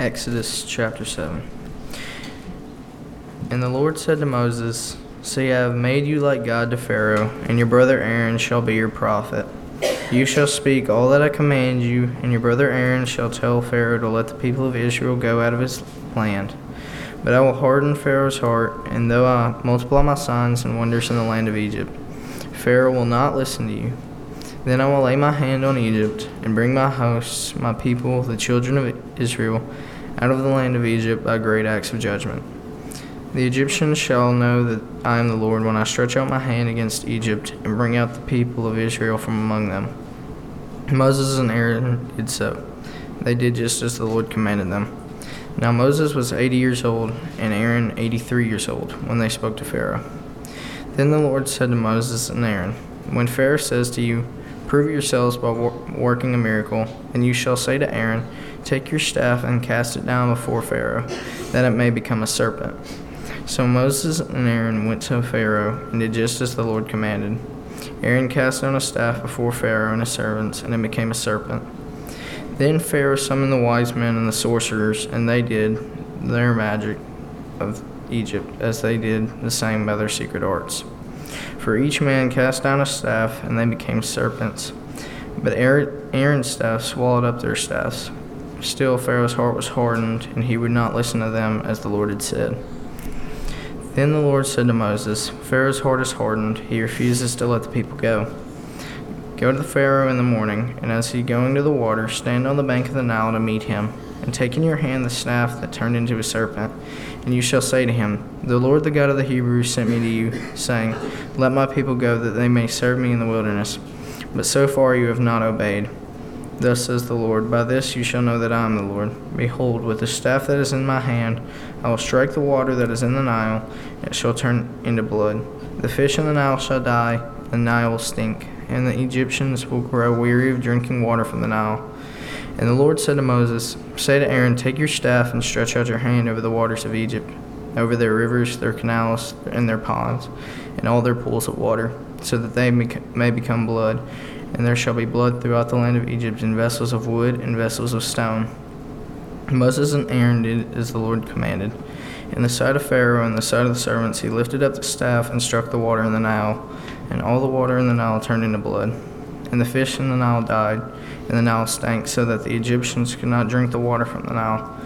Exodus chapter 7. And the Lord said to Moses, See, I have made you like God to Pharaoh, and your brother Aaron shall be your prophet. You shall speak all that I command you, and your brother Aaron shall tell Pharaoh to let the people of Israel go out of his land. But I will harden Pharaoh's heart, and though I multiply my signs and wonders in the land of Egypt, Pharaoh will not listen to you. Then I will lay my hand on Egypt, and bring my hosts, my people, the children of Israel, out of the land of Egypt by great acts of judgment. The Egyptians shall know that I am the Lord when I stretch out my hand against Egypt and bring out the people of Israel from among them. Moses and Aaron did so. They did just as the Lord commanded them. Now Moses was eighty years old, and Aaron eighty three years old, when they spoke to Pharaoh. Then the Lord said to Moses and Aaron, When Pharaoh says to you, Prove yourselves by working a miracle, and you shall say to Aaron, Take your staff and cast it down before Pharaoh, that it may become a serpent. So Moses and Aaron went to Pharaoh and did just as the Lord commanded. Aaron cast down a staff before Pharaoh and his servants, and it became a serpent. Then Pharaoh summoned the wise men and the sorcerers, and they did their magic of Egypt, as they did the same by their secret arts. For each man cast down a staff, and they became serpents. But Aaron's staff swallowed up their staffs. Still, Pharaoh's heart was hardened, and he would not listen to them as the Lord had said. Then the Lord said to Moses, Pharaoh's heart is hardened, he refuses to let the people go. Go to the Pharaoh in the morning, and as he going to the water, stand on the bank of the Nile to meet him, and take in your hand the staff that turned into a serpent, and you shall say to him, The Lord the God of the Hebrews sent me to you, saying, Let my people go, that they may serve me in the wilderness. But so far you have not obeyed. Thus says the Lord, By this you shall know that I am the Lord. Behold, with the staff that is in my hand, I will strike the water that is in the Nile, and it shall turn into blood. The fish in the Nile shall die, the Nile will stink, and the Egyptians will grow weary of drinking water from the Nile. And the Lord said to Moses, Say to Aaron, Take your staff and stretch out your hand over the waters of Egypt, over their rivers, their canals, and their ponds, and all their pools of water, so that they may become blood and there shall be blood throughout the land of Egypt in vessels of wood and vessels of stone. Moses and Aaron did as the Lord commanded. In the sight of Pharaoh and the sight of the servants, he lifted up the staff and struck the water in the Nile, and all the water in the Nile turned into blood. And the fish in the Nile died, and the Nile stank, so that the Egyptians could not drink the water from the Nile.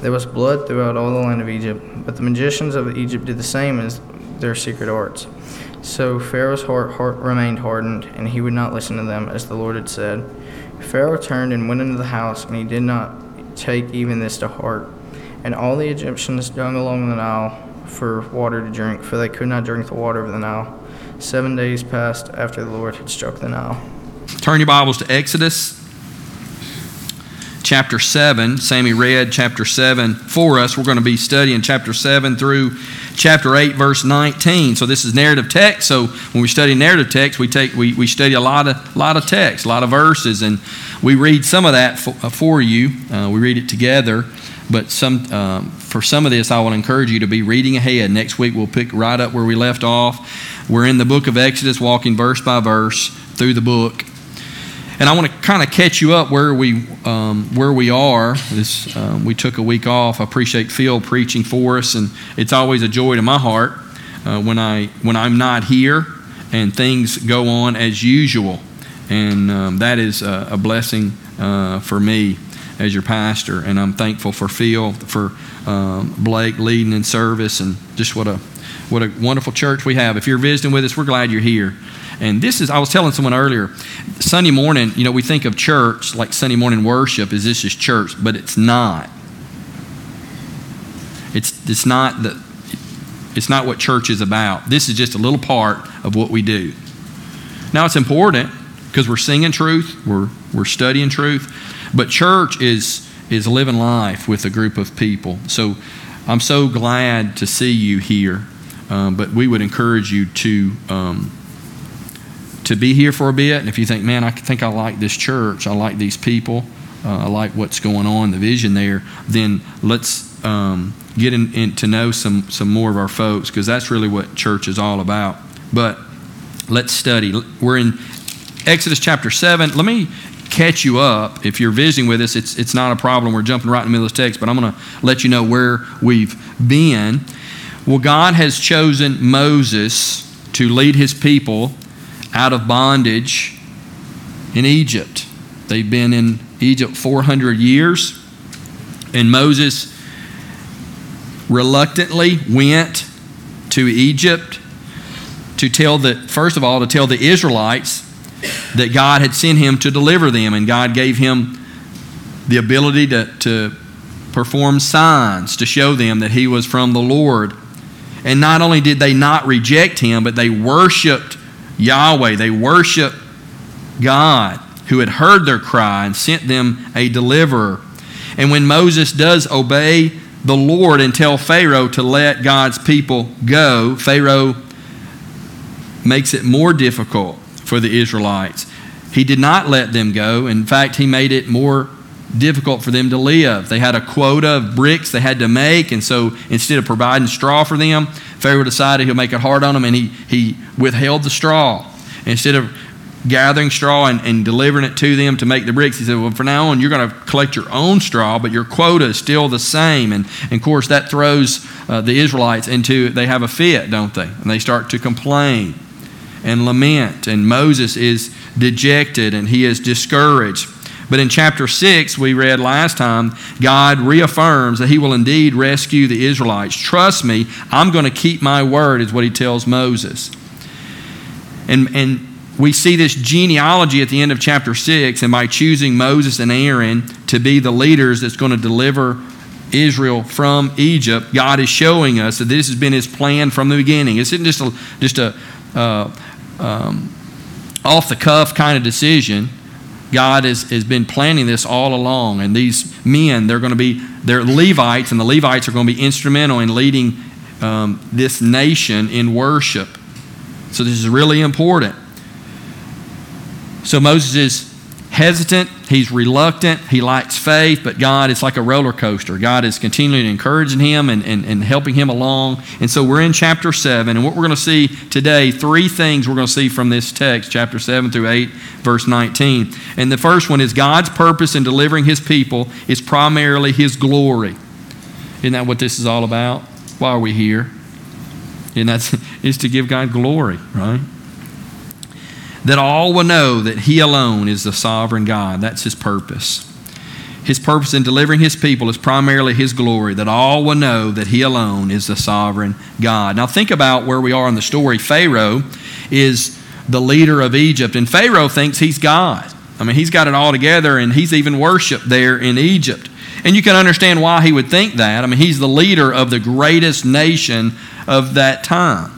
There was blood throughout all the land of Egypt, but the magicians of Egypt did the same as their secret arts. So Pharaoh's heart, heart, remained hardened, and he would not listen to them, as the Lord had said. Pharaoh turned and went into the house, and he did not take even this to heart. And all the Egyptians dug along the Nile for water to drink, for they could not drink the water of the Nile. Seven days passed after the Lord had struck the Nile. Turn your Bibles to Exodus chapter 7. Sammy read chapter 7 for us. We're going to be studying chapter 7 through chapter 8, verse 19. So this is narrative text. So when we study narrative text, we take we, we study a lot of lot of text, a lot of verses, and we read some of that for, uh, for you. Uh, we read it together. But some um, for some of this, I will encourage you to be reading ahead. Next week, we'll pick right up where we left off. We're in the book of Exodus, walking verse by verse through the book. And I want to kind of catch you up where we um, where we are. This um, we took a week off. I appreciate Phil preaching for us, and it's always a joy to my heart uh, when I when I'm not here and things go on as usual, and um, that is a, a blessing uh, for me as your pastor. And I'm thankful for Phil for um, Blake leading in service, and just what a what a wonderful church we have. If you're visiting with us, we're glad you're here. And this is, I was telling someone earlier, Sunday morning, you know, we think of church like Sunday morning worship is this is church, but it's not. It's, it's not the, it's not what church is about. This is just a little part of what we do. Now it's important because we're singing truth, we're, we're studying truth, but church is, is living life with a group of people. So I'm so glad to see you here, um, but we would encourage you to um, to be here for a bit. And if you think, man, I think I like this church, I like these people, uh, I like what's going on, the vision there, then let's um, get in, in, to know some, some more of our folks because that's really what church is all about. But let's study. We're in Exodus chapter 7. Let me catch you up. If you're visiting with us, it's, it's not a problem. We're jumping right in the middle of the text, but I'm going to let you know where we've been. Well, God has chosen Moses to lead his people out of bondage in Egypt. They've been in Egypt 400 years, and Moses reluctantly went to Egypt to tell the first of all to tell the Israelites that God had sent him to deliver them, and God gave him the ability to, to perform signs to show them that he was from the Lord. And not only did they not reject him, but they worshiped Yahweh. They worshiped God who had heard their cry and sent them a deliverer. And when Moses does obey the Lord and tell Pharaoh to let God's people go, Pharaoh makes it more difficult for the Israelites. He did not let them go. In fact, he made it more difficult for them to live. They had a quota of bricks they had to make, and so instead of providing straw for them, Pharaoh decided he'll make it hard on them, and he, he withheld the straw. Instead of gathering straw and, and delivering it to them to make the bricks, he said, Well, from now on, you're going to collect your own straw, but your quota is still the same. And, and of course, that throws uh, the Israelites into, they have a fit, don't they? And they start to complain and lament. And Moses is dejected and he is discouraged. But in chapter 6, we read last time, God reaffirms that he will indeed rescue the Israelites. Trust me, I'm going to keep my word, is what he tells Moses. And, and we see this genealogy at the end of chapter 6, and by choosing Moses and Aaron to be the leaders that's going to deliver Israel from Egypt, God is showing us that this has been his plan from the beginning. It isn't just a, just a uh, um, off the cuff kind of decision. God has, has been planning this all along. And these men, they're going to be, they're Levites, and the Levites are going to be instrumental in leading um, this nation in worship. So this is really important. So Moses is hesitant, he's reluctant, he lacks faith, but God is like a roller coaster. God is continually encouraging him and, and, and helping him along. And so we're in chapter 7, and what we're going to see today, three things we're going to see from this text, chapter 7 through 8, verse 19. And the first one is God's purpose in delivering his people is primarily his glory. Isn't that what this is all about? Why are we here? And that's is to give God glory, right? That all will know that He alone is the sovereign God. That's His purpose. His purpose in delivering His people is primarily His glory, that all will know that He alone is the sovereign God. Now, think about where we are in the story. Pharaoh is the leader of Egypt, and Pharaoh thinks he's God. I mean, he's got it all together, and he's even worshiped there in Egypt. And you can understand why he would think that. I mean, he's the leader of the greatest nation of that time.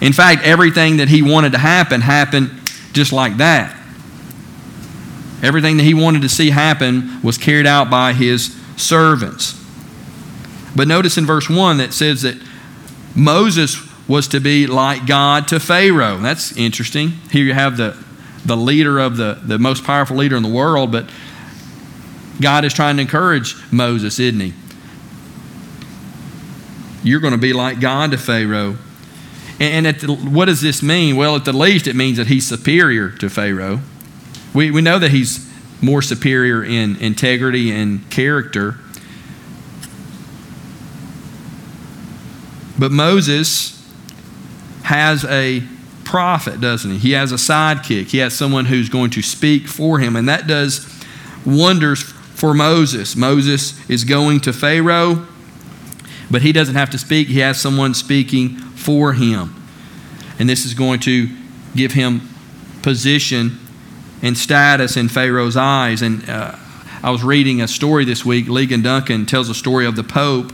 In fact, everything that he wanted to happen happened just like that. Everything that he wanted to see happen was carried out by his servants. But notice in verse 1 that says that Moses was to be like God to Pharaoh. That's interesting. Here you have the, the leader of the, the most powerful leader in the world, but God is trying to encourage Moses, isn't he? You're going to be like God to Pharaoh. And the, what does this mean? Well, at the least, it means that he's superior to Pharaoh. We, we know that he's more superior in integrity and character. But Moses has a prophet, doesn't he? He has a sidekick. He has someone who's going to speak for him, and that does wonders for Moses. Moses is going to Pharaoh, but he doesn't have to speak, he has someone speaking for him. And this is going to give him position and status in Pharaoh's eyes. And uh, I was reading a story this week. Ligon Duncan tells a story of the Pope.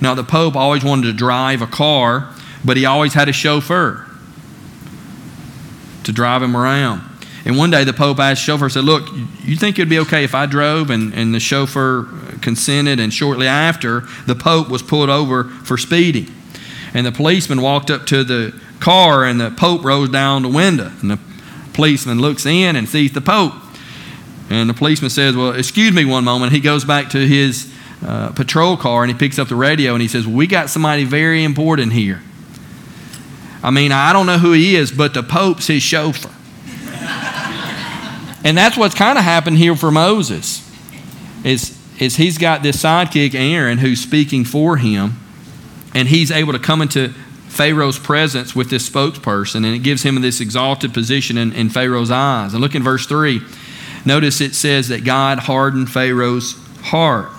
Now, the Pope always wanted to drive a car, but he always had a chauffeur to drive him around. And one day the Pope asked the chauffeur, said, Look, you think it'd be okay if I drove? And, and the chauffeur consented, and shortly after, the Pope was pulled over for speeding. And the policeman walked up to the car, and the Pope rolls down the window. And the policeman looks in and sees the Pope. And the policeman says, Well, excuse me one moment. He goes back to his uh, patrol car and he picks up the radio and he says, We got somebody very important here. I mean, I don't know who he is, but the Pope's his chauffeur. And that's what's kind of happened here for Moses. Is, is he's got this sidekick, Aaron, who's speaking for him, and he's able to come into Pharaoh's presence with this spokesperson, and it gives him this exalted position in, in Pharaoh's eyes. And look in verse 3. Notice it says that God hardened Pharaoh's heart.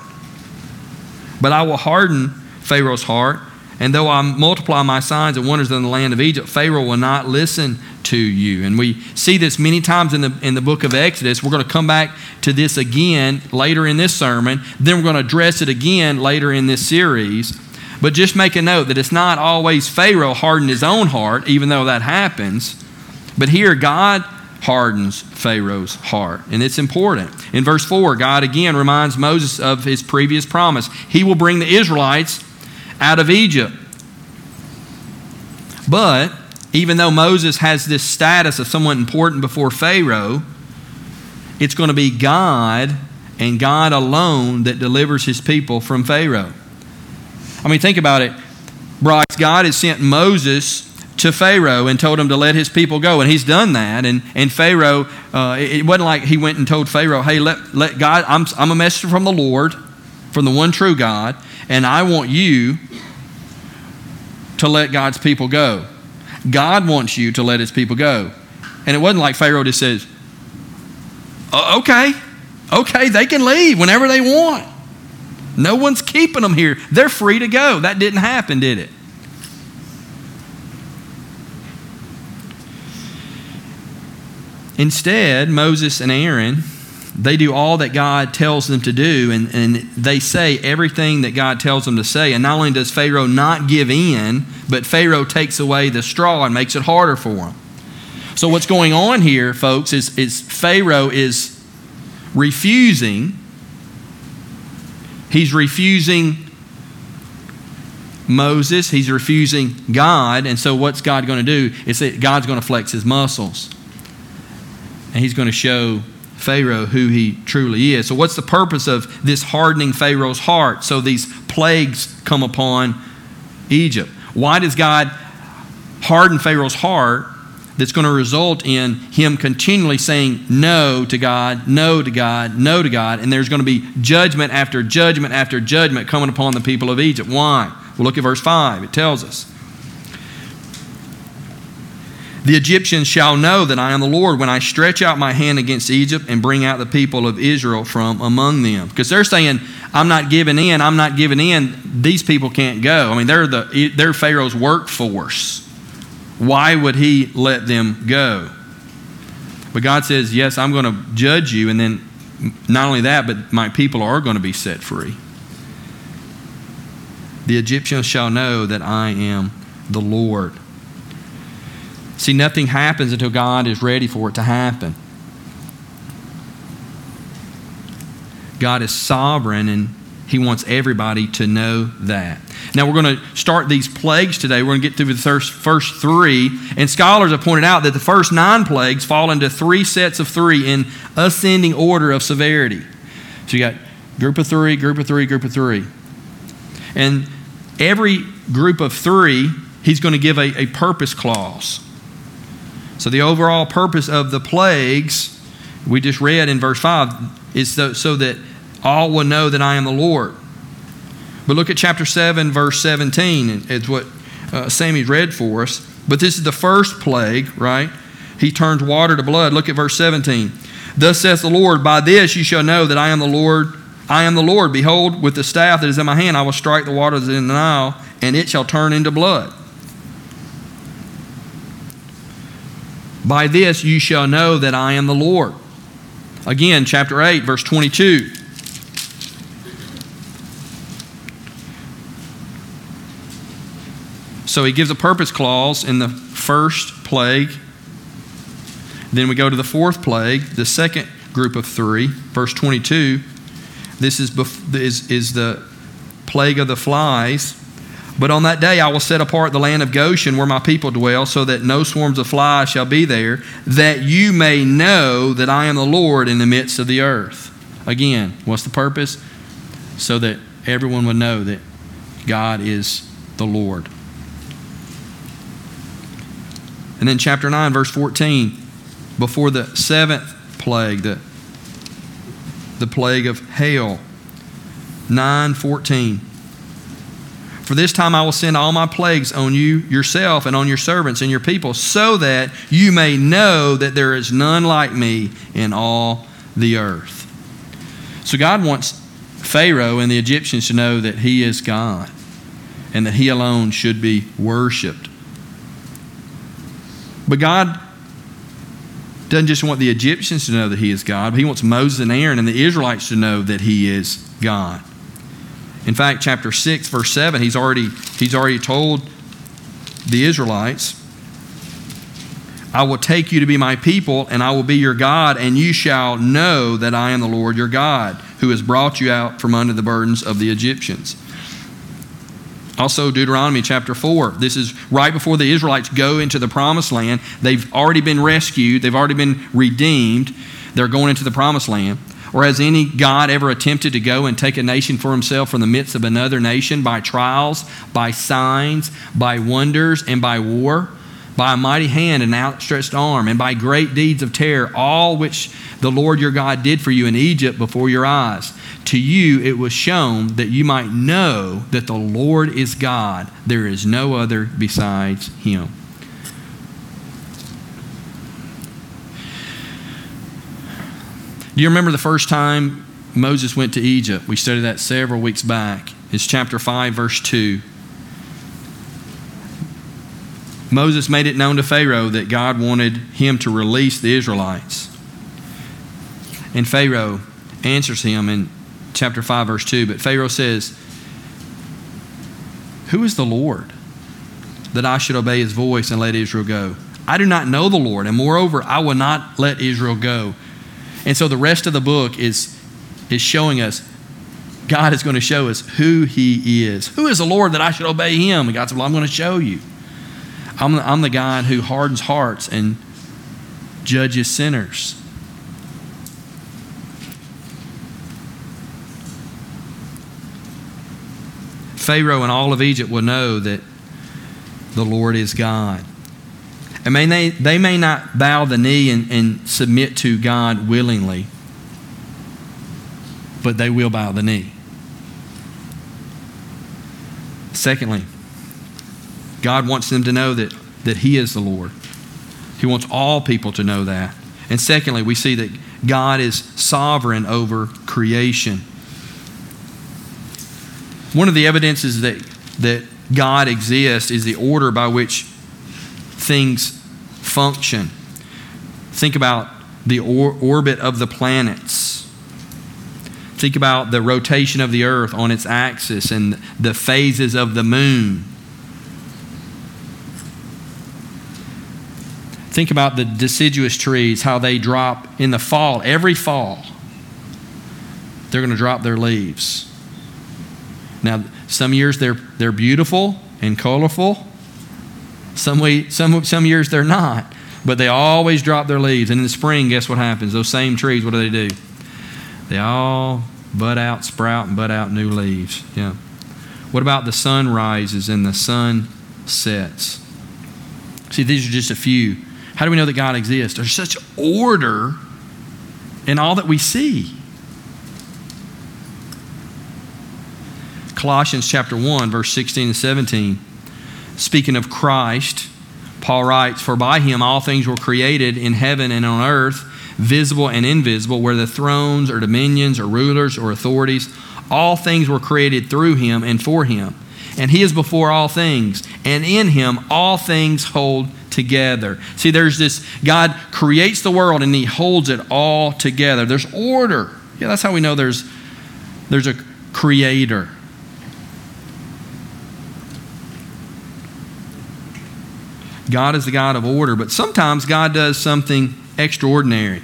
But I will harden Pharaoh's heart, and though I multiply my signs and wonders in the land of Egypt, Pharaoh will not listen to you. And we see this many times in the, in the book of Exodus. We're going to come back to this again later in this sermon. Then we're going to address it again later in this series. But just make a note that it's not always Pharaoh hardened his own heart, even though that happens. But here, God hardens Pharaoh's heart. And it's important. In verse 4, God again reminds Moses of his previous promise. He will bring the Israelites out of Egypt. But even though Moses has this status of someone important before Pharaoh, it's going to be God and God alone that delivers his people from Pharaoh. I mean, think about it. Bryce, God has sent Moses to Pharaoh and told him to let his people go. And he's done that. And, and Pharaoh, uh, it, wasn't like he went and told Pharaoh, hey, let, let God, I'm, I'm a messenger from the Lord, from the one true God, and I want you to let God's people go. God wants you to let his people go. And it wasn't like Pharaoh just says, okay, okay, they can leave whenever they want. No one's keeping them here. They're free to go. That didn't happen, did it? Instead, Moses and Aaron, they do all that God tells them to do, and, and they say everything that God tells them to say. And not only does Pharaoh not give in, but Pharaoh takes away the straw and makes it harder for them. So, what's going on here, folks, is, is Pharaoh is refusing, he's refusing Moses, he's refusing God, and so what's God going to do? Is that God's going to flex his muscles and he's going to show Pharaoh who he truly is. So, what's the purpose of this hardening Pharaoh's heart? So, these plagues come upon Egypt. Why does God harden Pharaoh's heart that's going to result in him continually saying no to God, no to God, no to God, and there's going to be judgment after judgment after judgment coming upon the people of Egypt? Why? Well, look at verse 5. It tells us. The Egyptians shall know that I am the Lord when I stretch out my hand against Egypt and bring out the people of Israel from among them. Because they're saying, I'm not giving in, I'm not giving in, these people can't go. I mean, they're, the, they're Pharaoh's workforce. Why would he let them go? But God says, Yes, I'm going to judge you, and then not only that, but my people are going to be set free. The Egyptians shall know that I am the Lord. See, nothing happens until God is ready for it to happen. God is sovereign and He wants everybody to know that. Now, we're going to start these plagues today. We're going to get through the first, three. And scholars have pointed out that the first nine plagues fall into three sets of three in ascending order of severity. So you got group of three, group of three, group of three. And every group of three, he's going to give a, a purpose clause. So, the overall purpose of the plagues we just read in verse 5 is so, so that all will know that I am the Lord. But look at chapter 7, verse 17. It's what uh, Sammy read for us. But this is the first plague, right? He turns water to blood. Look at verse 17. Thus saith the Lord, By this you shall know that I am the Lord. I am the Lord. Behold, with the staff that is in my hand, I will strike the waters in the Nile, and it shall turn into blood. By this you shall know that I am the Lord. Again, chapter 8, verse 22. So he gives a purpose clause in the first plague. Then we go to the fourth plague, the second group of three, verse 22. This is, is, is the plague of the flies. But on that day I will set apart the land of Goshen where my people dwell, so that no swarms of flies shall be there, that you may know that I am the Lord in the midst of the earth. Again, what's the purpose? So that everyone would know that God is the Lord. And then chapter 9, verse 14. Before the seventh plague, the, the plague of hail. 9:14. For this time I will send all my plagues on you yourself and on your servants and your people, so that you may know that there is none like me in all the earth. So God wants Pharaoh and the Egyptians to know that he is God and that he alone should be worshiped. But God doesn't just want the Egyptians to know that he is God, but he wants Moses and Aaron and the Israelites to know that he is God. In fact, chapter 6, verse 7, he's already, he's already told the Israelites, I will take you to be my people, and I will be your God, and you shall know that I am the Lord your God, who has brought you out from under the burdens of the Egyptians. Also, Deuteronomy chapter 4. This is right before the Israelites go into the promised land. They've already been rescued, they've already been redeemed. They're going into the promised land. Or has any God ever attempted to go and take a nation for himself from the midst of another nation by trials, by signs, by wonders, and by war? By a mighty hand and outstretched arm, and by great deeds of terror, all which the Lord your God did for you in Egypt before your eyes. To you it was shown that you might know that the Lord is God. There is no other besides him. Do you remember the first time Moses went to Egypt? We studied that several weeks back. It's chapter 5, verse 2. Moses made it known to Pharaoh that God wanted him to release the Israelites. And Pharaoh answers him in chapter 5, verse 2. But Pharaoh says, Who is the Lord that I should obey his voice and let Israel go? I do not know the Lord, and moreover, I will not let Israel go. And so the rest of the book is, is showing us, God is going to show us who He is. Who is the Lord that I should obey Him? And God said, Well, I'm going to show you. I'm the, I'm the God who hardens hearts and judges sinners. Pharaoh and all of Egypt will know that the Lord is God. I mean, they, they may not bow the knee and, and submit to God willingly, but they will bow the knee. Secondly, God wants them to know that, that He is the Lord. He wants all people to know that. And secondly, we see that God is sovereign over creation. One of the evidences that, that God exists is the order by which things function. Think about the or- orbit of the planets. Think about the rotation of the earth on its axis and the phases of the moon. Think about the deciduous trees, how they drop in the fall, every fall. They're going to drop their leaves. Now, some years they're, they're beautiful and colorful. Some, way, some, some years they're not, but they always drop their leaves. And in the spring, guess what happens? Those same trees, what do they do? They all bud out, sprout, and bud out new leaves. Yeah. What about the sun rises and the sun sets? See, these are just a few. How do we know that God exists? There's such order in all that we see. Colossians chapter 1, verse 16 and 17. Speaking of Christ, Paul writes, For by him all things were created in heaven and on earth, visible and invisible, whether thrones or dominions or rulers or authorities. All things were created through him and for him. And he is before all things, and in him all things hold together. See, there's this God creates the world and he holds it all together. There's order. Yeah, that's how we know there's there's a creator. God is the God of order, but sometimes God does something extraordinary.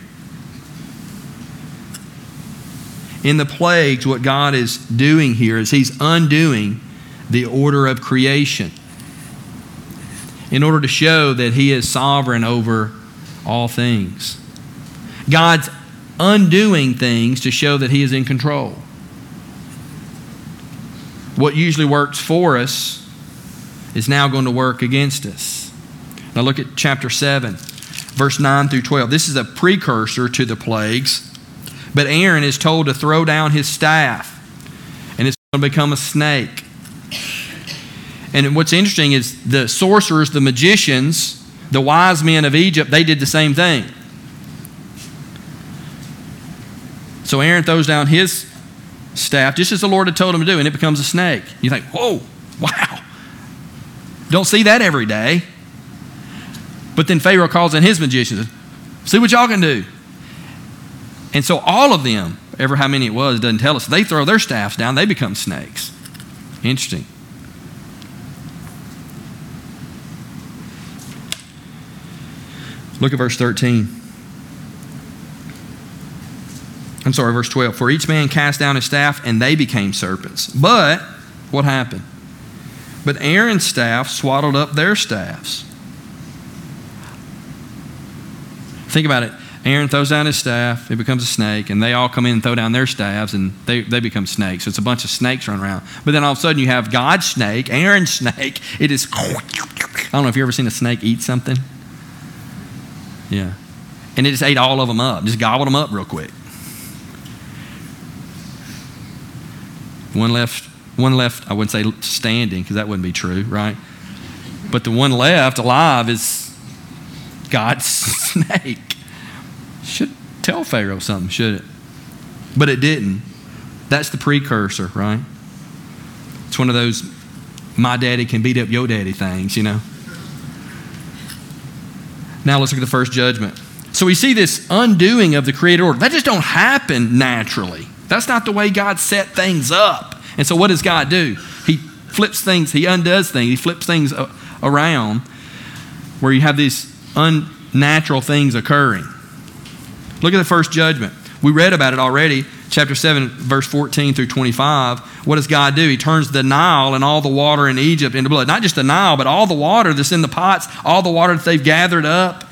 In the plagues, what God is doing here is He's undoing the order of creation in order to show that He is sovereign over all things. God's undoing things to show that He is in control. What usually works for us is now going to work against us. Now look at chapter 7, verse 9 through 12. This is a precursor to the plagues. But Aaron is told to throw down his staff, and it's going to become a snake. And what's interesting is the sorcerers, the magicians, the wise men of Egypt, they did the same thing. So Aaron throws down his staff, just as the Lord had told him to do, and it becomes a snake. You think, whoa, wow. Don't see that every day. But then Pharaoh calls in his magicians, see what y'all can do. And so all of them, ever how many it was, doesn't tell us, they throw their staffs down, they become snakes. Interesting. Look at verse 13. I'm sorry, verse 12. For each man cast down his staff, and they became serpents. But what happened? But Aaron's staff swaddled up their staffs. Think about it. Aaron throws down his staff, it becomes a snake, and they all come in and throw down their staffs, and they, they become snakes. So it's a bunch of snakes running around. But then all of a sudden you have God's snake, Aaron's snake. It is. I don't know if you've ever seen a snake eat something. Yeah. And it just ate all of them up, just gobbled them up real quick. One left, one left, I wouldn't say standing because that wouldn't be true, right? But the one left alive is God's snake. Should tell Pharaoh something, should it? But it didn't. That's the precursor, right? It's one of those my daddy can beat up your daddy things, you know? Now let's look at the first judgment. So we see this undoing of the created order. That just don't happen naturally. That's not the way God set things up. And so what does God do? He flips things, he undoes things, he flips things around where you have these unnatural things occurring. Look at the first judgment. We read about it already, chapter 7, verse 14 through 25. What does God do? He turns the Nile and all the water in Egypt into blood. Not just the Nile, but all the water that's in the pots, all the water that they've gathered up.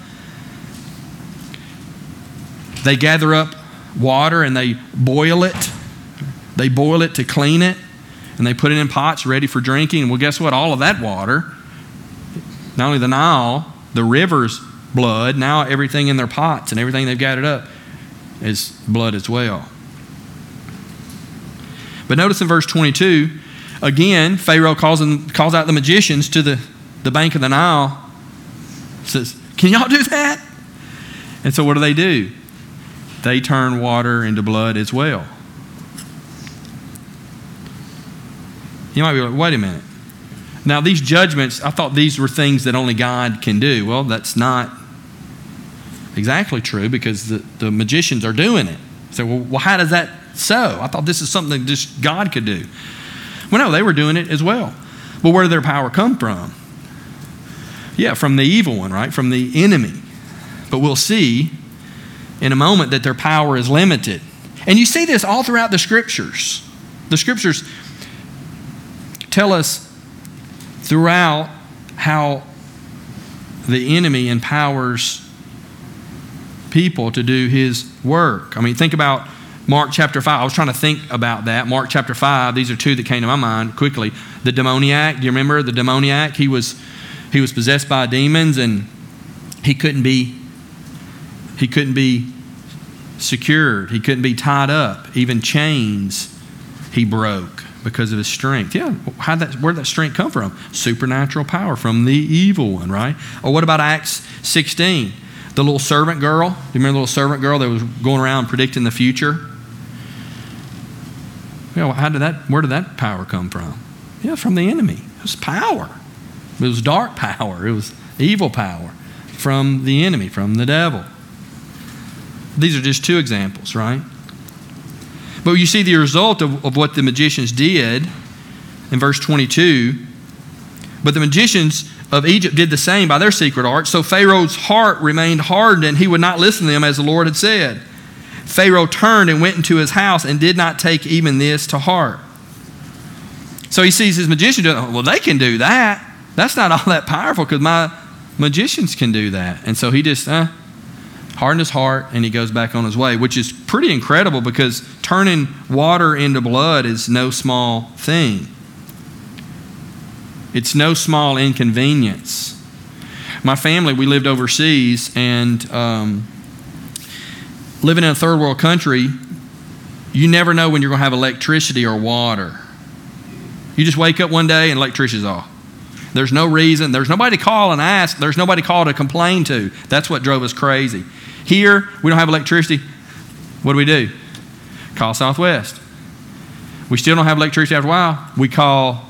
They gather up water and they boil it. They boil it to clean it, and they put it in pots ready for drinking. Well, guess what? All of that water, not only the Nile, the river's blood, now everything in their pots and everything they've gathered up is blood as well. But notice in verse 22, again, Pharaoh calls, calls out the magicians to the, the bank of the Nile. Says, Can y'all do that? And so what do they do? They turn water into blood as well. You might be like, wait a minute. Now, these judgments, I thought these were things that only God can do. Well, that's not exactly true because the, the magicians are doing it. So, well, well, how does that so? I thought this is something just God could do. Well, no, they were doing it as well. But where did their power come from? Yeah, from the evil one, right? From the enemy. But we'll see in a moment that their power is limited. And you see this all throughout the scriptures. The scriptures tell us throughout how the enemy empowers people to do his work. I mean, think about Mark chapter 5. I was trying to think about that. Mark chapter 5, these are two that came to my mind quickly. The demoniac, do you remember the demoniac? He was he was possessed by demons and he couldn't be he couldn't be secured. He couldn't be tied up. Even chains he broke because of his strength. Yeah, how that where did that strength come from? Supernatural power from the evil one, right? Or what about Acts 16? The little servant girl. Do you remember the little servant girl that was going around predicting the future? Know, how did that, where did that power come from? Yeah, from the enemy. It was power. It was dark power. It was evil power from the enemy, from the devil. These are just two examples, right? But you see the result of, of what the magicians did in verse 22. But the magicians of Egypt did the same by their secret art. So Pharaoh's heart remained hardened, and he would not listen to them as the Lord had said. Pharaoh turned and went into his house and did not take even this to heart. So he sees his magician doing, well, they can do that. That's not all that powerful because my magicians can do that. And so he just uh, hardened his heart and he goes back on his way, which is pretty incredible because turning water into blood is no small thing. It's no small inconvenience. My family, we lived overseas, and um, living in a third world country, you never know when you're going to have electricity or water. You just wake up one day and electricity's off. There's no reason. There's nobody to call and ask. There's nobody to call to complain to. That's what drove us crazy. Here, we don't have electricity. What do we do? Call Southwest. We still don't have electricity after a while. We call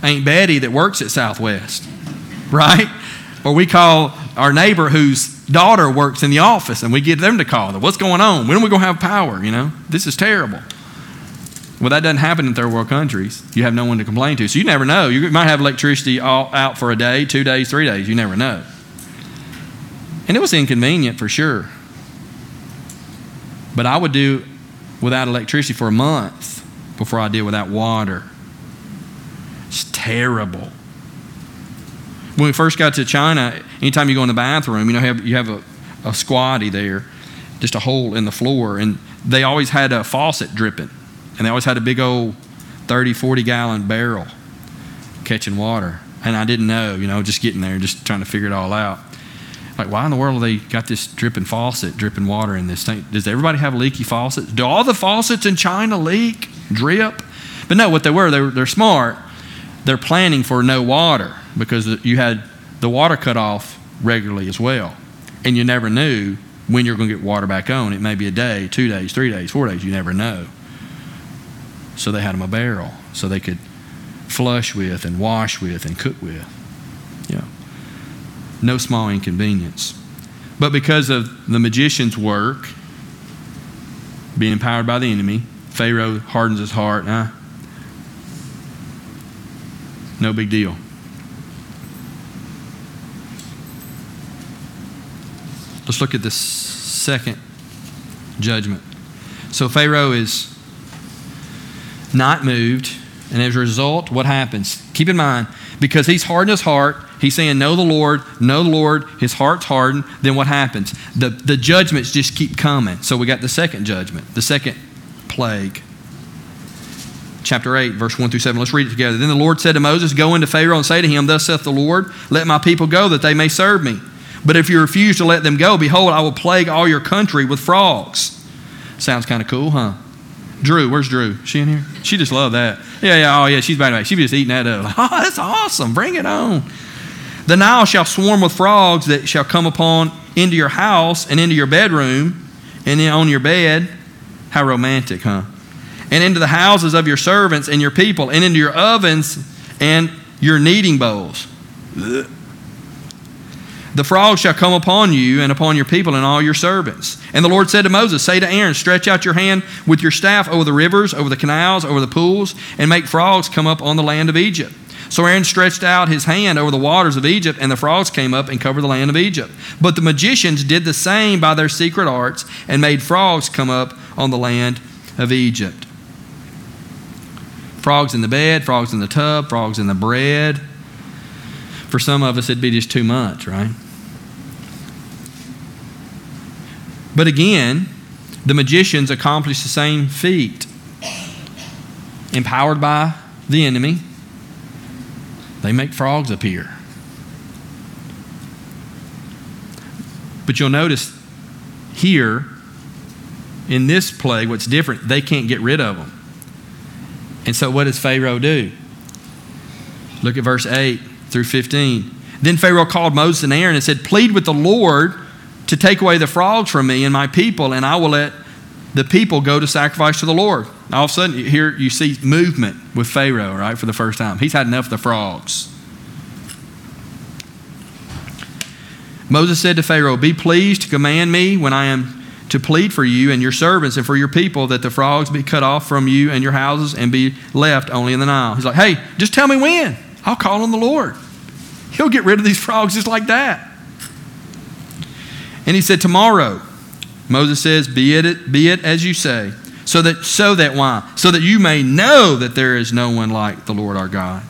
Aunt Betty that works at Southwest, right? Or we call our neighbor whose daughter works in the office and we get them to call them. What's going on? When are we going to have power? You know, this is terrible. Well, that doesn't happen in third world countries. You have no one to complain to. So you never know. You might have electricity all out for a day, two days, three days. You never know. And it was inconvenient for sure. But I would do without electricity for a month before I did without water. It's terrible. When we first got to China, anytime you go in the bathroom, you know, have, you have a, a squatty there, just a hole in the floor, and they always had a faucet dripping. And they always had a big old 30, 40 gallon barrel catching water. And I didn't know, you know, just getting there, just trying to figure it all out. Like, why in the world they got this dripping faucet, dripping water in this thing? Does everybody have leaky faucets? Do all the faucets in China leak, drip? But no, what they were, they were they're smart. They're planning for no water because you had the water cut off regularly as well. And you never knew when you're going to get water back on. It may be a day, two days, three days, four days. You never know. So they had them a barrel so they could flush with and wash with and cook with. No small inconvenience. But because of the magician's work, being empowered by the enemy, Pharaoh hardens his heart. Huh? No big deal. Let's look at this second judgment. So Pharaoh is not moved. And as a result, what happens? Keep in mind, because he's hardened his heart, he's saying, Know the Lord, know the Lord, his heart's hardened, then what happens? The, the judgments just keep coming. So we got the second judgment, the second plague. Chapter 8, verse 1 through 7. Let's read it together. Then the Lord said to Moses, Go into Pharaoh and say to him, Thus saith the Lord, Let my people go, that they may serve me. But if you refuse to let them go, behold, I will plague all your country with frogs. Sounds kind of cool, huh? Drew, where's Drew? She in here? She just loved that. Yeah, yeah, oh yeah, she's the way. She be just eating that up. Like, oh, that's awesome. Bring it on. The Nile shall swarm with frogs that shall come upon into your house and into your bedroom and then on your bed. How romantic, huh? And into the houses of your servants and your people, and into your ovens and your kneading bowls. Ugh. The frogs shall come upon you and upon your people and all your servants. And the Lord said to Moses, Say to Aaron, Stretch out your hand with your staff over the rivers, over the canals, over the pools, and make frogs come up on the land of Egypt. So Aaron stretched out his hand over the waters of Egypt, and the frogs came up and covered the land of Egypt. But the magicians did the same by their secret arts and made frogs come up on the land of Egypt. Frogs in the bed, frogs in the tub, frogs in the bread. For some of us, it'd be just too much, right? But again, the magicians accomplish the same feat. Empowered by the enemy, they make frogs appear. But you'll notice here in this plague, what's different, they can't get rid of them. And so, what does Pharaoh do? Look at verse 8 through 15. Then Pharaoh called Moses and Aaron and said, Plead with the Lord to take away the frogs from me and my people, and I will let the people go to sacrifice to the Lord. All of a sudden, here you see movement with Pharaoh, right, for the first time. He's had enough of the frogs. Moses said to Pharaoh, Be pleased to command me when I am to plead for you and your servants and for your people that the frogs be cut off from you and your houses and be left only in the Nile. He's like, Hey, just tell me when. I'll call on the Lord. He'll get rid of these frogs just like that. And he said, Tomorrow, Moses says, Be it, be it as you say. So that, so that why? So that you may know that there is no one like the Lord our God.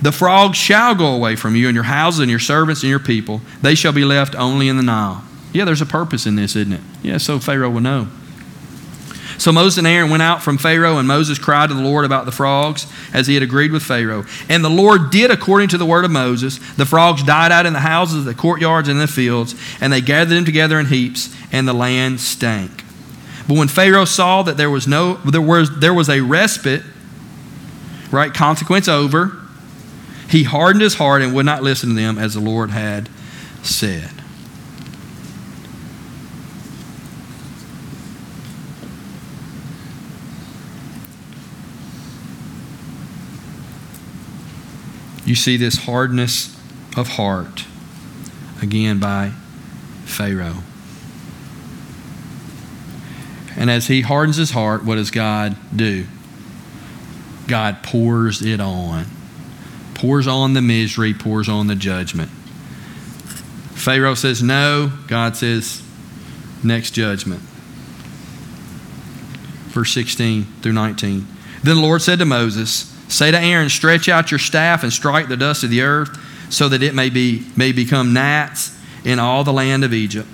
The frogs shall go away from you and your houses and your servants and your people. They shall be left only in the Nile. Yeah, there's a purpose in this, isn't it? Yeah, so Pharaoh will know. So Moses and Aaron went out from Pharaoh, and Moses cried to the Lord about the frogs, as he had agreed with Pharaoh. And the Lord did according to the word of Moses. The frogs died out in the houses, the courtyards, and the fields, and they gathered them together in heaps, and the land stank. But when Pharaoh saw that there was no there was there was a respite, right, consequence over, he hardened his heart and would not listen to them as the Lord had said. You see this hardness of heart again by Pharaoh. And as he hardens his heart, what does God do? God pours it on. Pours on the misery, pours on the judgment. Pharaoh says no. God says next judgment. Verse 16 through 19. Then the Lord said to Moses, Say to Aaron, Stretch out your staff and strike the dust of the earth, so that it may, be, may become gnats in all the land of Egypt.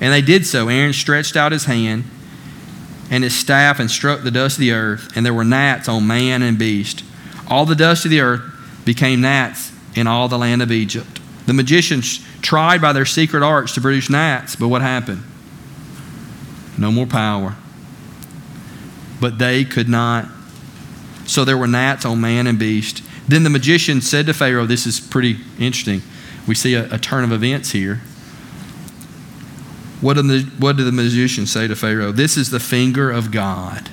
And they did so. Aaron stretched out his hand and his staff and struck the dust of the earth, and there were gnats on man and beast. All the dust of the earth became gnats in all the land of Egypt. The magicians tried by their secret arts to produce gnats, but what happened? No more power. But they could not so there were gnats on man and beast. Then the magician said to Pharaoh, This is pretty interesting. We see a, a turn of events here. What did, the, what did the magician say to Pharaoh? This is the finger of God.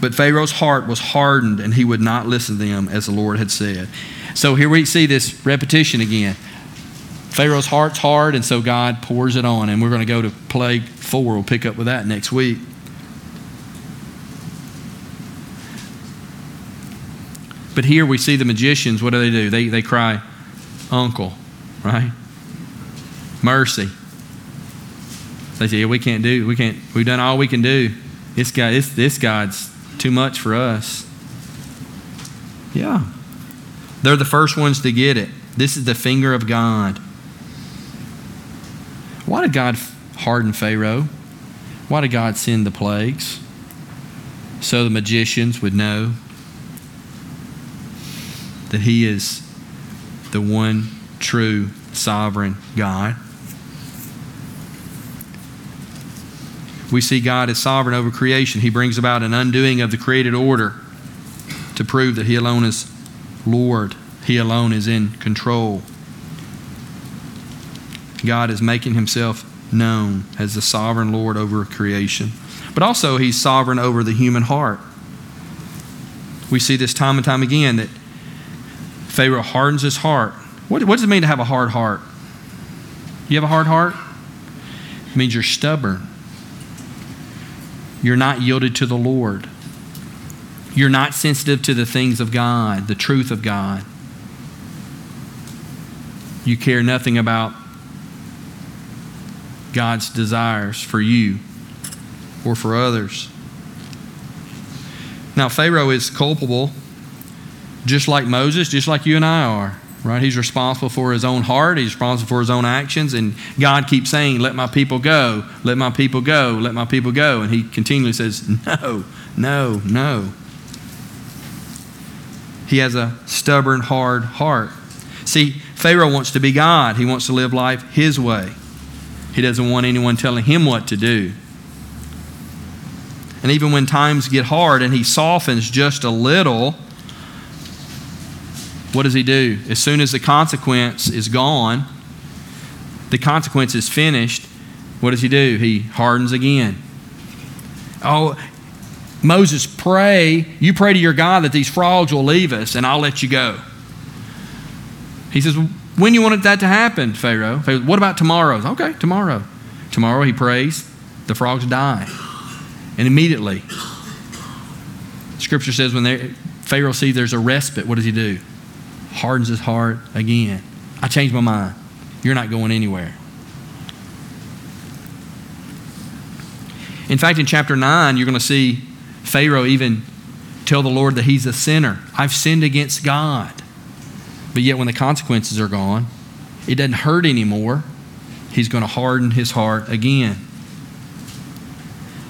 But Pharaoh's heart was hardened, and he would not listen to them as the Lord had said. So here we see this repetition again. Pharaoh's heart's hard, and so God pours it on. And we're going to go to plague four. We'll pick up with that next week. But here we see the magicians, what do they do? They, they cry, Uncle, right? Mercy. They say, yeah, we can't do, we can't, we've done all we can do. This guy, this, this God's too much for us. Yeah. They're the first ones to get it. This is the finger of God. Why did God harden Pharaoh? Why did God send the plagues? So the magicians would know that He is the one true sovereign God. We see God as sovereign over creation. He brings about an undoing of the created order to prove that He alone is Lord, He alone is in control. God is making Himself known as the sovereign Lord over creation. But also, He's sovereign over the human heart. We see this time and time again that Pharaoh hardens his heart. What, what does it mean to have a hard heart? You have a hard heart? It means you're stubborn. You're not yielded to the Lord. You're not sensitive to the things of God, the truth of God. You care nothing about God's desires for you or for others. Now, Pharaoh is culpable just like Moses, just like you and I are. Right? He's responsible for his own heart. He's responsible for his own actions. And God keeps saying, Let my people go. Let my people go. Let my people go. And he continually says, No, no, no. He has a stubborn, hard heart. See, Pharaoh wants to be God. He wants to live life his way. He doesn't want anyone telling him what to do. And even when times get hard and he softens just a little, what does he do? As soon as the consequence is gone, the consequence is finished, what does he do? He hardens again. Oh, Moses, pray. You pray to your God that these frogs will leave us, and I'll let you go. He says, When you wanted that to happen, Pharaoh? Pharaoh what about tomorrow? Okay, tomorrow. Tomorrow he prays, the frogs die. And immediately, Scripture says when Pharaoh sees there's a respite, what does he do? Hardens his heart again. I changed my mind. You're not going anywhere. In fact, in chapter 9, you're going to see Pharaoh even tell the Lord that he's a sinner. I've sinned against God. But yet, when the consequences are gone, it doesn't hurt anymore. He's going to harden his heart again.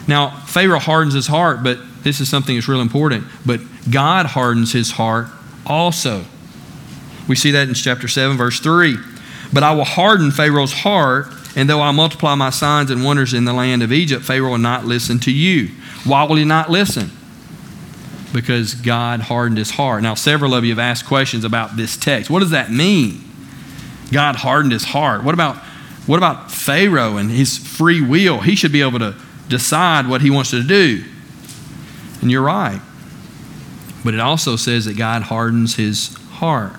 Now, Pharaoh hardens his heart, but this is something that's real important. But God hardens his heart also. We see that in chapter 7, verse 3. But I will harden Pharaoh's heart, and though I multiply my signs and wonders in the land of Egypt, Pharaoh will not listen to you. Why will he not listen? Because God hardened his heart. Now, several of you have asked questions about this text. What does that mean? God hardened his heart. What about what about Pharaoh and his free will? He should be able to decide what he wants to do. And you're right. But it also says that God hardens his heart.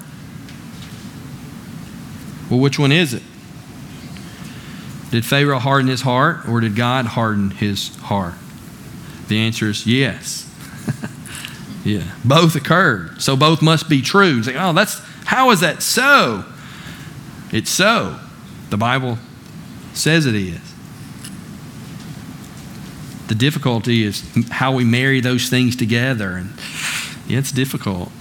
Well, which one is it? Did Pharaoh harden his heart or did God harden his heart? The answer is yes. yeah, both occurred. So both must be true. Say, oh, that's how is that so? It's so. The Bible says it is. The difficulty is how we marry those things together. And yeah, it's difficult.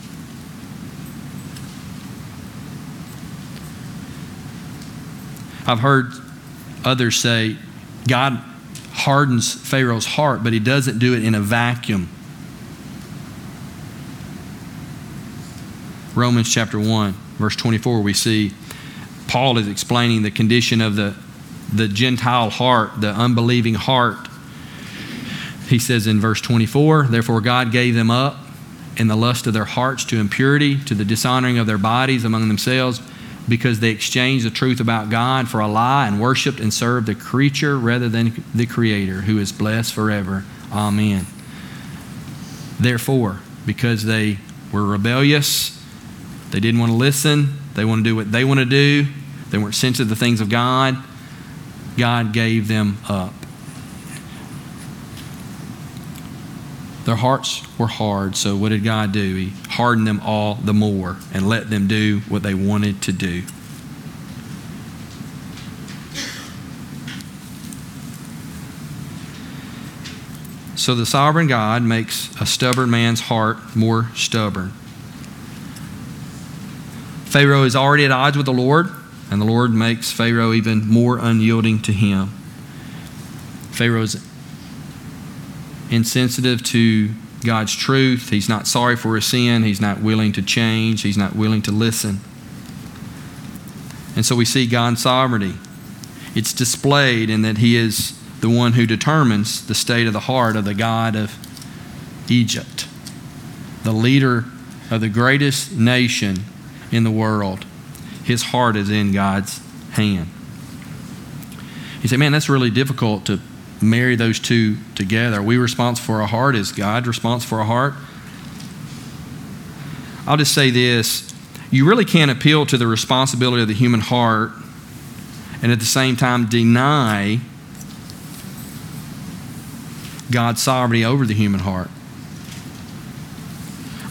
I've heard others say God hardens Pharaoh's heart, but he doesn't do it in a vacuum. Romans chapter 1, verse 24, we see Paul is explaining the condition of the, the Gentile heart, the unbelieving heart. He says in verse 24, Therefore God gave them up in the lust of their hearts to impurity, to the dishonoring of their bodies among themselves, because they exchanged the truth about God for a lie and worshiped and served the creature rather than the Creator, who is blessed forever. Amen. Therefore, because they were rebellious, they didn't want to listen, they want to do what they want to do, they weren't sensitive to the things of God, God gave them up. Their hearts were hard, so what did God do? He hardened them all the more and let them do what they wanted to do. So the sovereign God makes a stubborn man's heart more stubborn. Pharaoh is already at odds with the Lord, and the Lord makes Pharaoh even more unyielding to him. Pharaoh's insensitive to God's truth. He's not sorry for his sin. He's not willing to change. He's not willing to listen. And so we see God's sovereignty. It's displayed in that he is the one who determines the state of the heart of the God of Egypt, the leader of the greatest nation in the world. His heart is in God's hand. You say, man, that's really difficult to marry those two together. Are we responsible for our heart? Is God responsible for our heart? I'll just say this you really can't appeal to the responsibility of the human heart and at the same time deny God's sovereignty over the human heart.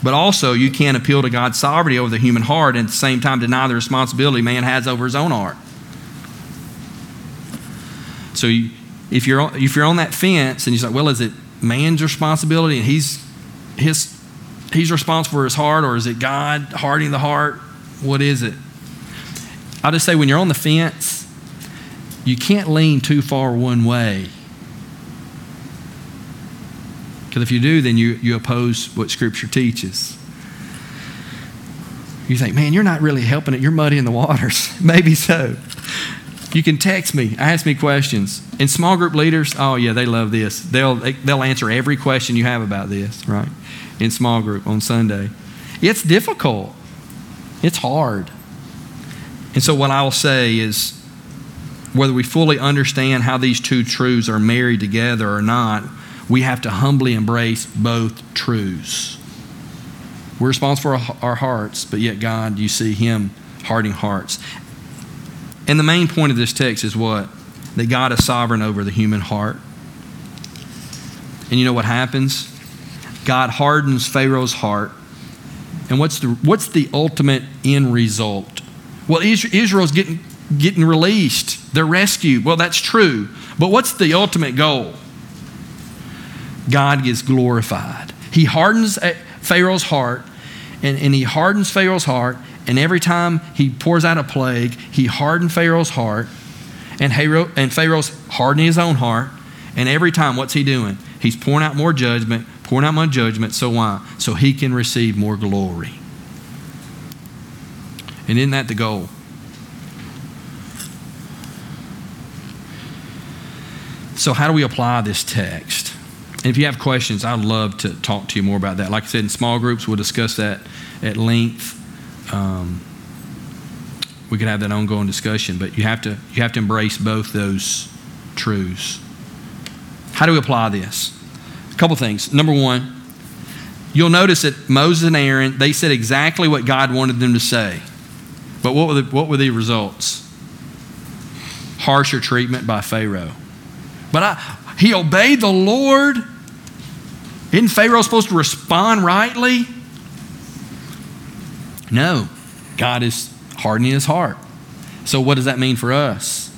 But also, you can't appeal to God's sovereignty over the human heart and at the same time deny the responsibility man has over his own heart. So, you, if you're on, if you're on that fence and you're like, well, is it man's responsibility and he's his he's responsible for his heart, or is it God hardening the heart? What is it? I'll just say when you're on the fence, you can't lean too far one way. Because if you do, then you, you oppose what Scripture teaches. You think, man, you're not really helping it. You're muddying the waters. Maybe so. You can text me, ask me questions. And small group leaders, oh yeah, they love this. They'll they'll answer every question you have about this, right? In small group on Sunday. It's difficult. It's hard. And so what I'll say is whether we fully understand how these two truths are married together or not, we have to humbly embrace both truths. We're responsible for our hearts, but yet God, you see Him hardening hearts. And the main point of this text is what? That God is sovereign over the human heart. And you know what happens? God hardens Pharaoh's heart. And what's the, what's the ultimate end result? Well, Israel's getting, getting released, they're rescued. Well, that's true. But what's the ultimate goal? God gets glorified. He hardens uh, Pharaoh's heart, and, and he hardens Pharaoh's heart, and every time he pours out a plague, he hardened Pharaoh's heart, and, Pharaoh, and Pharaoh's hardening his own heart. And every time, what's he doing? He's pouring out more judgment, pouring out more judgment. So why? So he can receive more glory. And isn't that the goal? So, how do we apply this text? And if you have questions, I'd love to talk to you more about that. Like I said, in small groups, we'll discuss that at length. Um, we could have that ongoing discussion, but you have to you have to embrace both those truths. How do we apply this? A couple things. Number one, you'll notice that Moses and Aaron they said exactly what God wanted them to say, but what were the, what were the results? Harsher treatment by Pharaoh. But I, he obeyed the Lord. Isn't Pharaoh supposed to respond rightly? No. God is hardening his heart. So, what does that mean for us?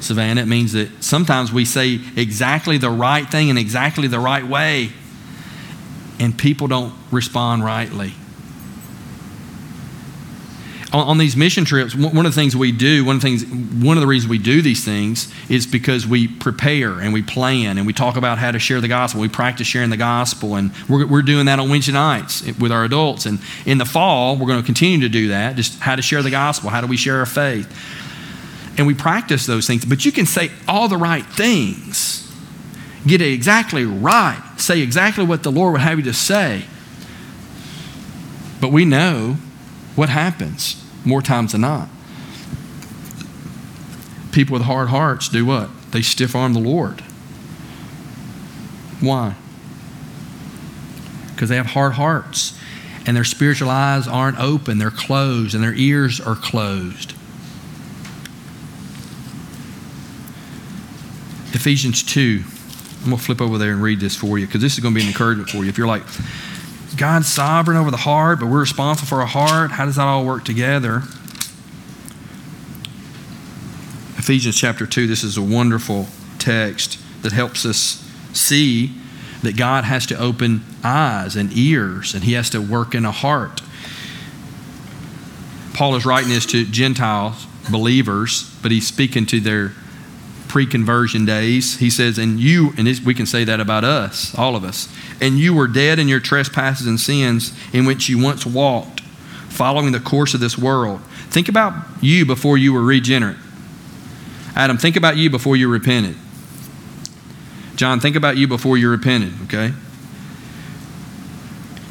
Savannah, it means that sometimes we say exactly the right thing in exactly the right way, and people don't respond rightly on, on, these mission trips, one of the things we do, one of the things, one of the reasons we do these things is because we prepare and we plan and we talk about how to share the gospel. We practice sharing the gospel, and we're, we're doing that on Wednesday nights with our adults. And in the fall, we're going to continue to do that. Just how to share the gospel, how do we share our faith, and we practice those things. But you can say all the right things, get it exactly right, say exactly what the Lord would have you to say. But we know what happens more times than not? People with hard hearts do what? They stiff arm the Lord. Why? Because they have hard hearts and their spiritual eyes aren't open, they're closed, and their ears are closed. Ephesians 2. I'm going to flip over there and read this for you because this is going to be an encouragement for you. If you're like, God's sovereign over the heart, but we're responsible for our heart. How does that all work together? Ephesians chapter 2, this is a wonderful text that helps us see that God has to open eyes and ears and He has to work in a heart. Paul is writing this to Gentiles, believers, but he's speaking to their pre conversion days. He says, And you, and we can say that about us, all of us, and you were dead in your trespasses and sins in which you once walked, following the course of this world. Think about you before you were regenerate. Adam, think about you before you repented. John, think about you before you repented, okay?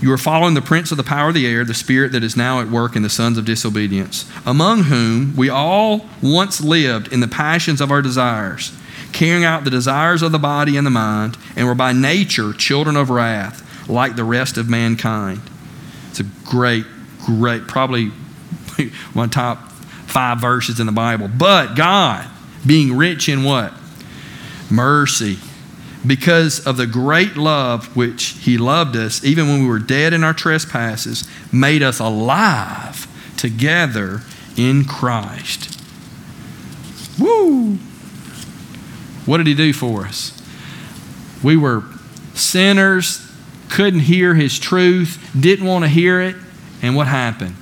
You are following the prince of the power of the air, the spirit that is now at work in the sons of disobedience, among whom we all once lived in the passions of our desires, carrying out the desires of the body and the mind, and were by nature children of wrath, like the rest of mankind. It's a great, great, probably one top five verses in the Bible. But God, being rich in what? Mercy because of the great love which He loved us, even when we were dead in our trespasses, made us alive together in Christ. Woo! What did He do for us? We were sinners, couldn't hear His truth, didn't want to hear it, and what happened?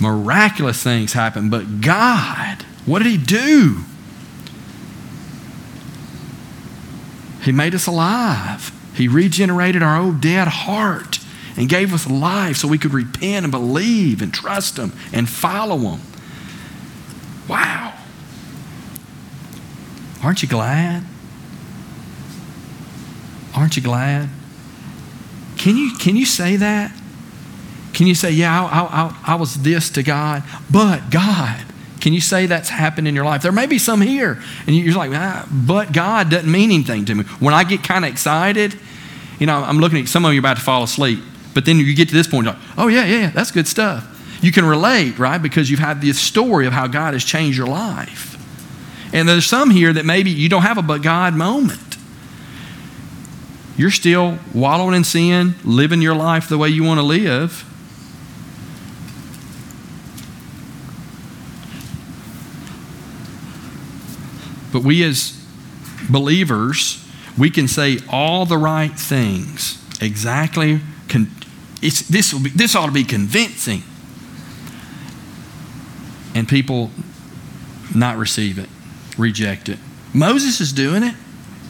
Miraculous things happened, but God, what did He do? He made us alive. He regenerated our old dead heart and gave us life so we could repent and believe and trust Him and follow Him. Wow. Aren't you glad? Aren't you glad? Can you, can you say that? Can you say, yeah, I, I, I was this to God, but God, can you say that's happened in your life? There may be some here, and you're like, ah, but God doesn't mean anything to me. When I get kind of excited, you know, I'm looking at some of you about to fall asleep, but then you get to this point, like, oh, yeah, yeah, that's good stuff. You can relate, right? Because you've had this story of how God has changed your life. And there's some here that maybe you don't have a but God moment. You're still wallowing in sin, living your life the way you want to live. But we as believers, we can say all the right things exactly. Con- this, will be, this ought to be convincing. And people not receive it, reject it. Moses is doing it.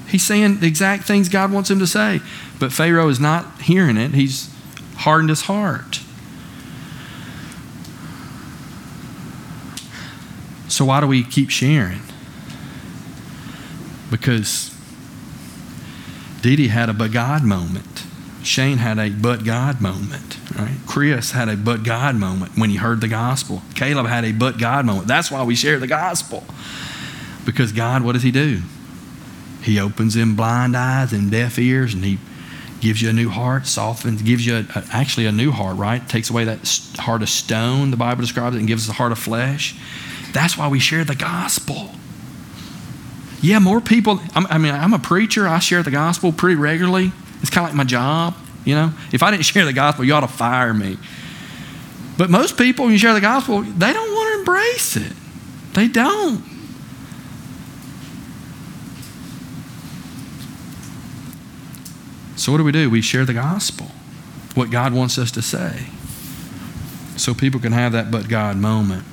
He's saying the exact things God wants him to say. But Pharaoh is not hearing it. He's hardened his heart. So, why do we keep sharing? Because Dee Dee had a but God moment. Shane had a but God moment. Right? Chris had a but God moment when he heard the gospel. Caleb had a but God moment. That's why we share the gospel. Because God, what does He do? He opens them blind eyes and deaf ears, and He gives you a new heart, softens, gives you a, a, actually a new heart, right? Takes away that heart of stone, the Bible describes it, and gives us a heart of flesh. That's why we share the gospel. Yeah, more people. I'm, mean, I'm a preacher. I share the gospel pretty regularly. It's kind of like my job, you know. If I didn't share the gospel, you ought to fire me. But most people, when you share the gospel, they don't want to embrace it. They don't. So, what do we do? We share the gospel, what God wants us to say, so people can have that but God moment.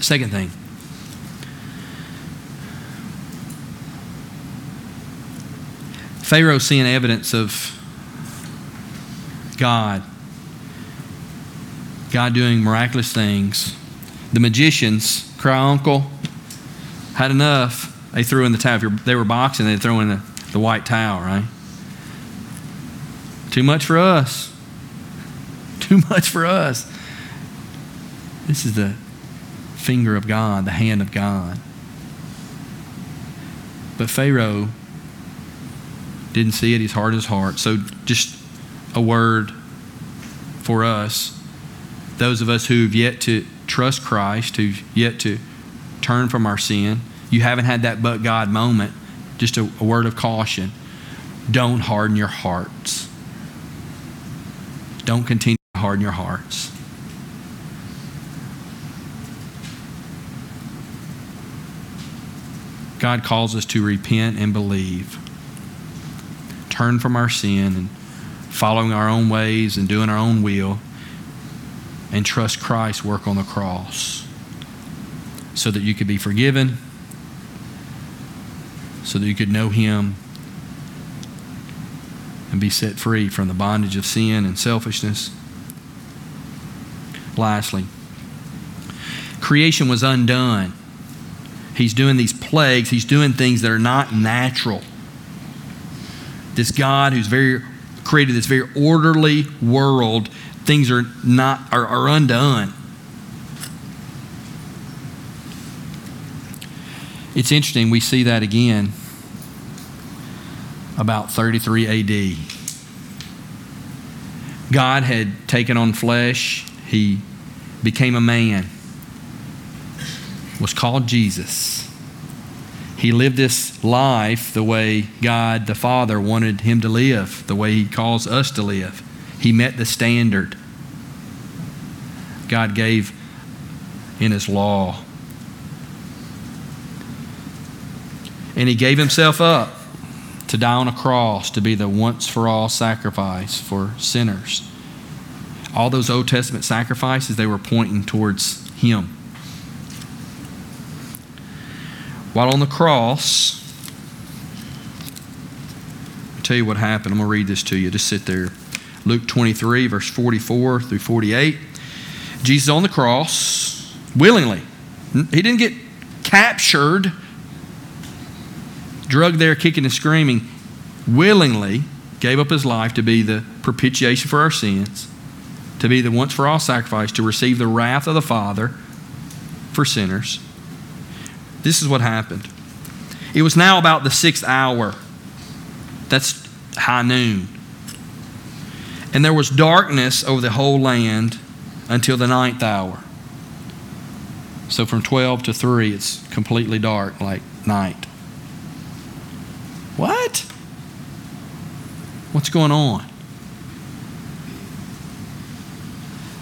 Second thing, Pharaoh seeing evidence of God, God doing miraculous things. The magicians, cry uncle, had enough. They threw in the towel. They were boxing, they throw in the, the white towel, right? Too much for us. Too much for us. This is the finger of God, the hand of God. But Pharaoh didn't see it. He's hard his heart. So, just a word for us, those of us who've yet to trust Christ, who've yet to turn from our sin, you haven't had that but God moment. Just a, a word of caution. Don't harden your hearts. Don't continue to harden your hearts. God calls us to repent and believe. Turn from our sin and following our own ways and doing our own will and trust Christ's work on the cross so that you could be forgiven, so that you could know Him and be set free from the bondage of sin and selfishness. Lastly, creation was undone. He's doing these plagues, he's doing things that are not natural. This God who's very created this very orderly world, things are not are, are undone. It's interesting, we see that again about 33 AD. God had taken on flesh, he became a man, was called Jesus. He lived this life the way God the Father wanted him to live, the way he calls us to live. He met the standard God gave in his law. And he gave himself up to die on a cross to be the once for all sacrifice for sinners. All those Old Testament sacrifices, they were pointing towards Him. While on the cross, I'll tell you what happened. I'm going to read this to you. Just sit there. Luke 23, verse 44 through 48. Jesus on the cross, willingly. He didn't get captured drugged there kicking and screaming, willingly gave up his life to be the propitiation for our sins, to be the once for all sacrifice, to receive the wrath of the Father for sinners. This is what happened. It was now about the sixth hour. That's high noon. And there was darkness over the whole land until the ninth hour. So from 12 to 3, it's completely dark, like night. What? What's going on?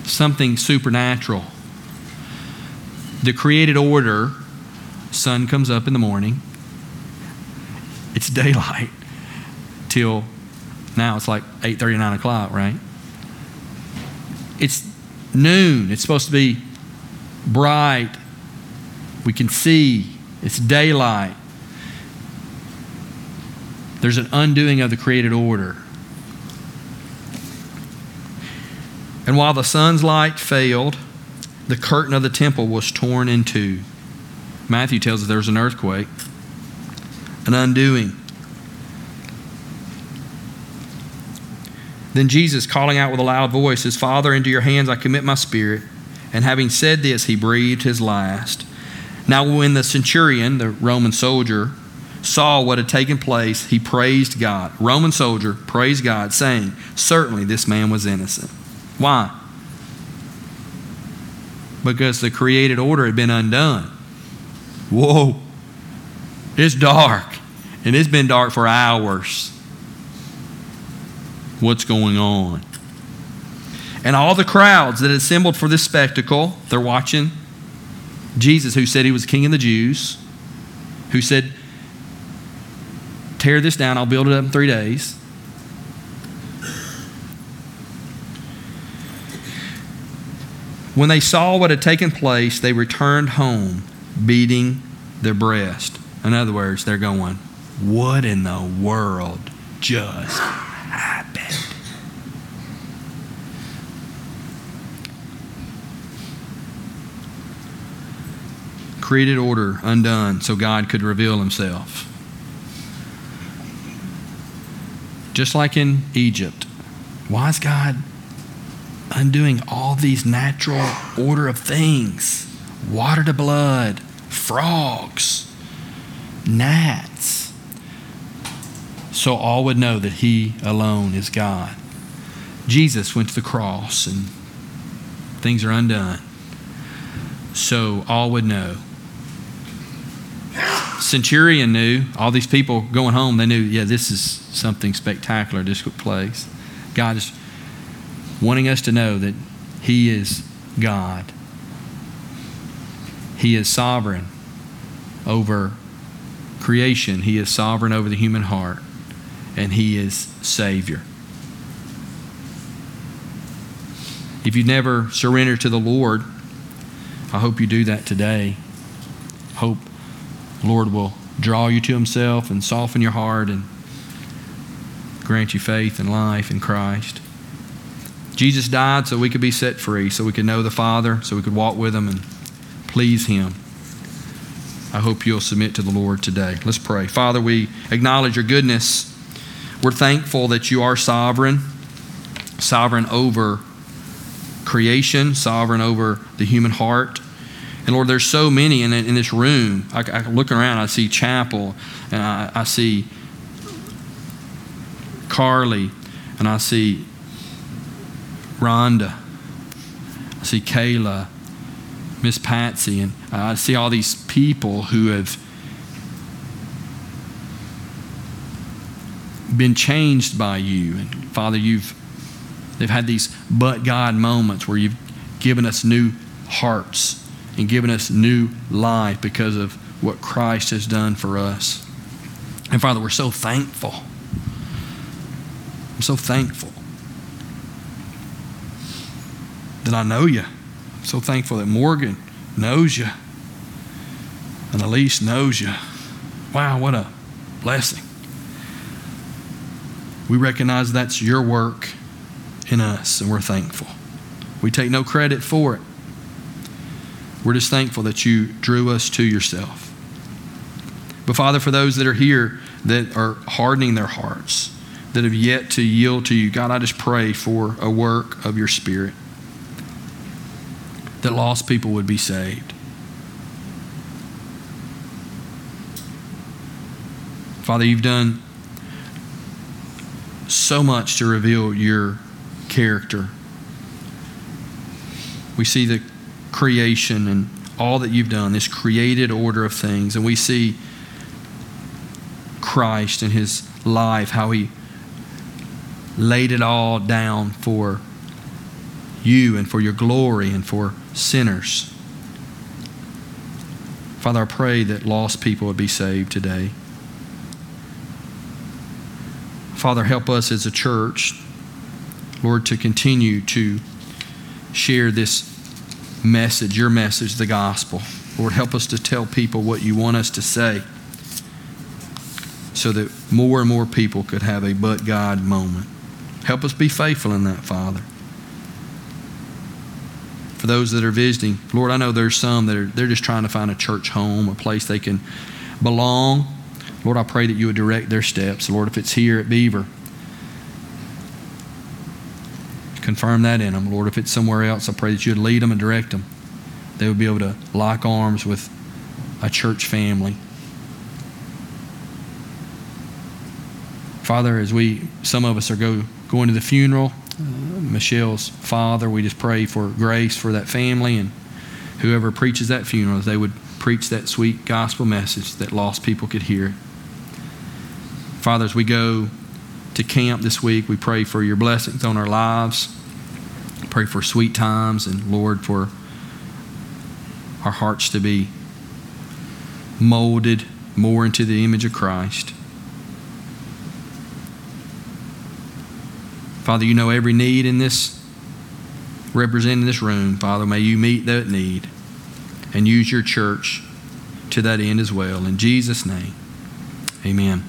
Something supernatural. The created order, sun comes up in the morning. It's daylight till now it's like 8:30 9 o'clock, right? It's noon. It's supposed to be bright. We can see. It's daylight. There's an undoing of the created order. And while the sun's light failed, the curtain of the temple was torn in two. Matthew tells us there was an earthquake, an undoing. Then Jesus, calling out with a loud voice, says, Father, into your hands I commit my spirit. And having said this, he breathed his last. Now, when the centurion, the Roman soldier, saw what had taken place, he praised God. Roman soldier praised God, saying, Certainly this man was innocent. Why? Because the created order had been undone. Whoa. It's dark. And it's been dark for hours. What's going on? And all the crowds that assembled for this spectacle, they're watching Jesus, who said he was king of the Jews, who said, Tear this down, I'll build it up in three days. When they saw what had taken place, they returned home, beating their breast. In other words, they're going, What in the world just happened? Created order undone so God could reveal himself. Just like in Egypt. Why is God undoing all these natural order of things water to blood, frogs, gnats. So all would know that He alone is God. Jesus went to the cross and things are undone. So all would know. Centurion knew, all these people going home, they knew, yeah, this is something spectacular, this place. God is wanting us to know that He is God. He is sovereign over creation, He is sovereign over the human heart, and He is Savior. If you've never surrendered to the Lord, I hope you do that today. Hope the Lord will draw you to Himself and soften your heart and grant you faith and life in Christ. Jesus died so we could be set free, so we could know the Father, so we could walk with Him and please Him. I hope you'll submit to the Lord today. Let's pray. Father, we acknowledge your goodness. We're thankful that you are sovereign, sovereign over creation, sovereign over the human heart. And Lord, there's so many in, in this room. I, I looking around, I see Chapel, and I, I see Carly, and I see Rhonda. I see Kayla, Miss Patsy, and I see all these people who have been changed by you. And Father, you've they've had these but God moments where you've given us new hearts and given us new life because of what Christ has done for us. And Father, we're so thankful. I'm so thankful that I know you. So thankful that Morgan knows you and Elise knows you. Wow, what a blessing. We recognize that's your work in us, and we're thankful. We take no credit for it. We're just thankful that you drew us to yourself. But Father, for those that are here that are hardening their hearts, that have yet to yield to you, God, I just pray for a work of your Spirit that lost people would be saved. Father, you've done so much to reveal your character. We see the creation and all that you've done, this created order of things, and we see Christ and his life, how he laid it all down for you and for your glory and for sinners. Father, I pray that lost people would be saved today. Father, help us as a church, Lord, to continue to share this message, your message, the gospel. Lord, help us to tell people what you want us to say. so that more and more people could have a but God moment. Help us be faithful in that, Father. For those that are visiting, Lord, I know there's some that are they're just trying to find a church home, a place they can belong. Lord, I pray that you would direct their steps. Lord, if it's here at Beaver, confirm that in them. Lord, if it's somewhere else, I pray that you would lead them and direct them. They would be able to lock arms with a church family. Father, as we, some of us are go, going to the funeral, Michelle's father, we just pray for grace for that family and whoever preaches that funeral, they would preach that sweet gospel message that lost people could hear. Father, as we go to camp this week, we pray for your blessings on our lives. Pray for sweet times and, Lord, for our hearts to be molded more into the image of Christ. Father, you know every need in this, represented in this room. Father, may you meet that need and use your church to that end as well. In Jesus' name, amen.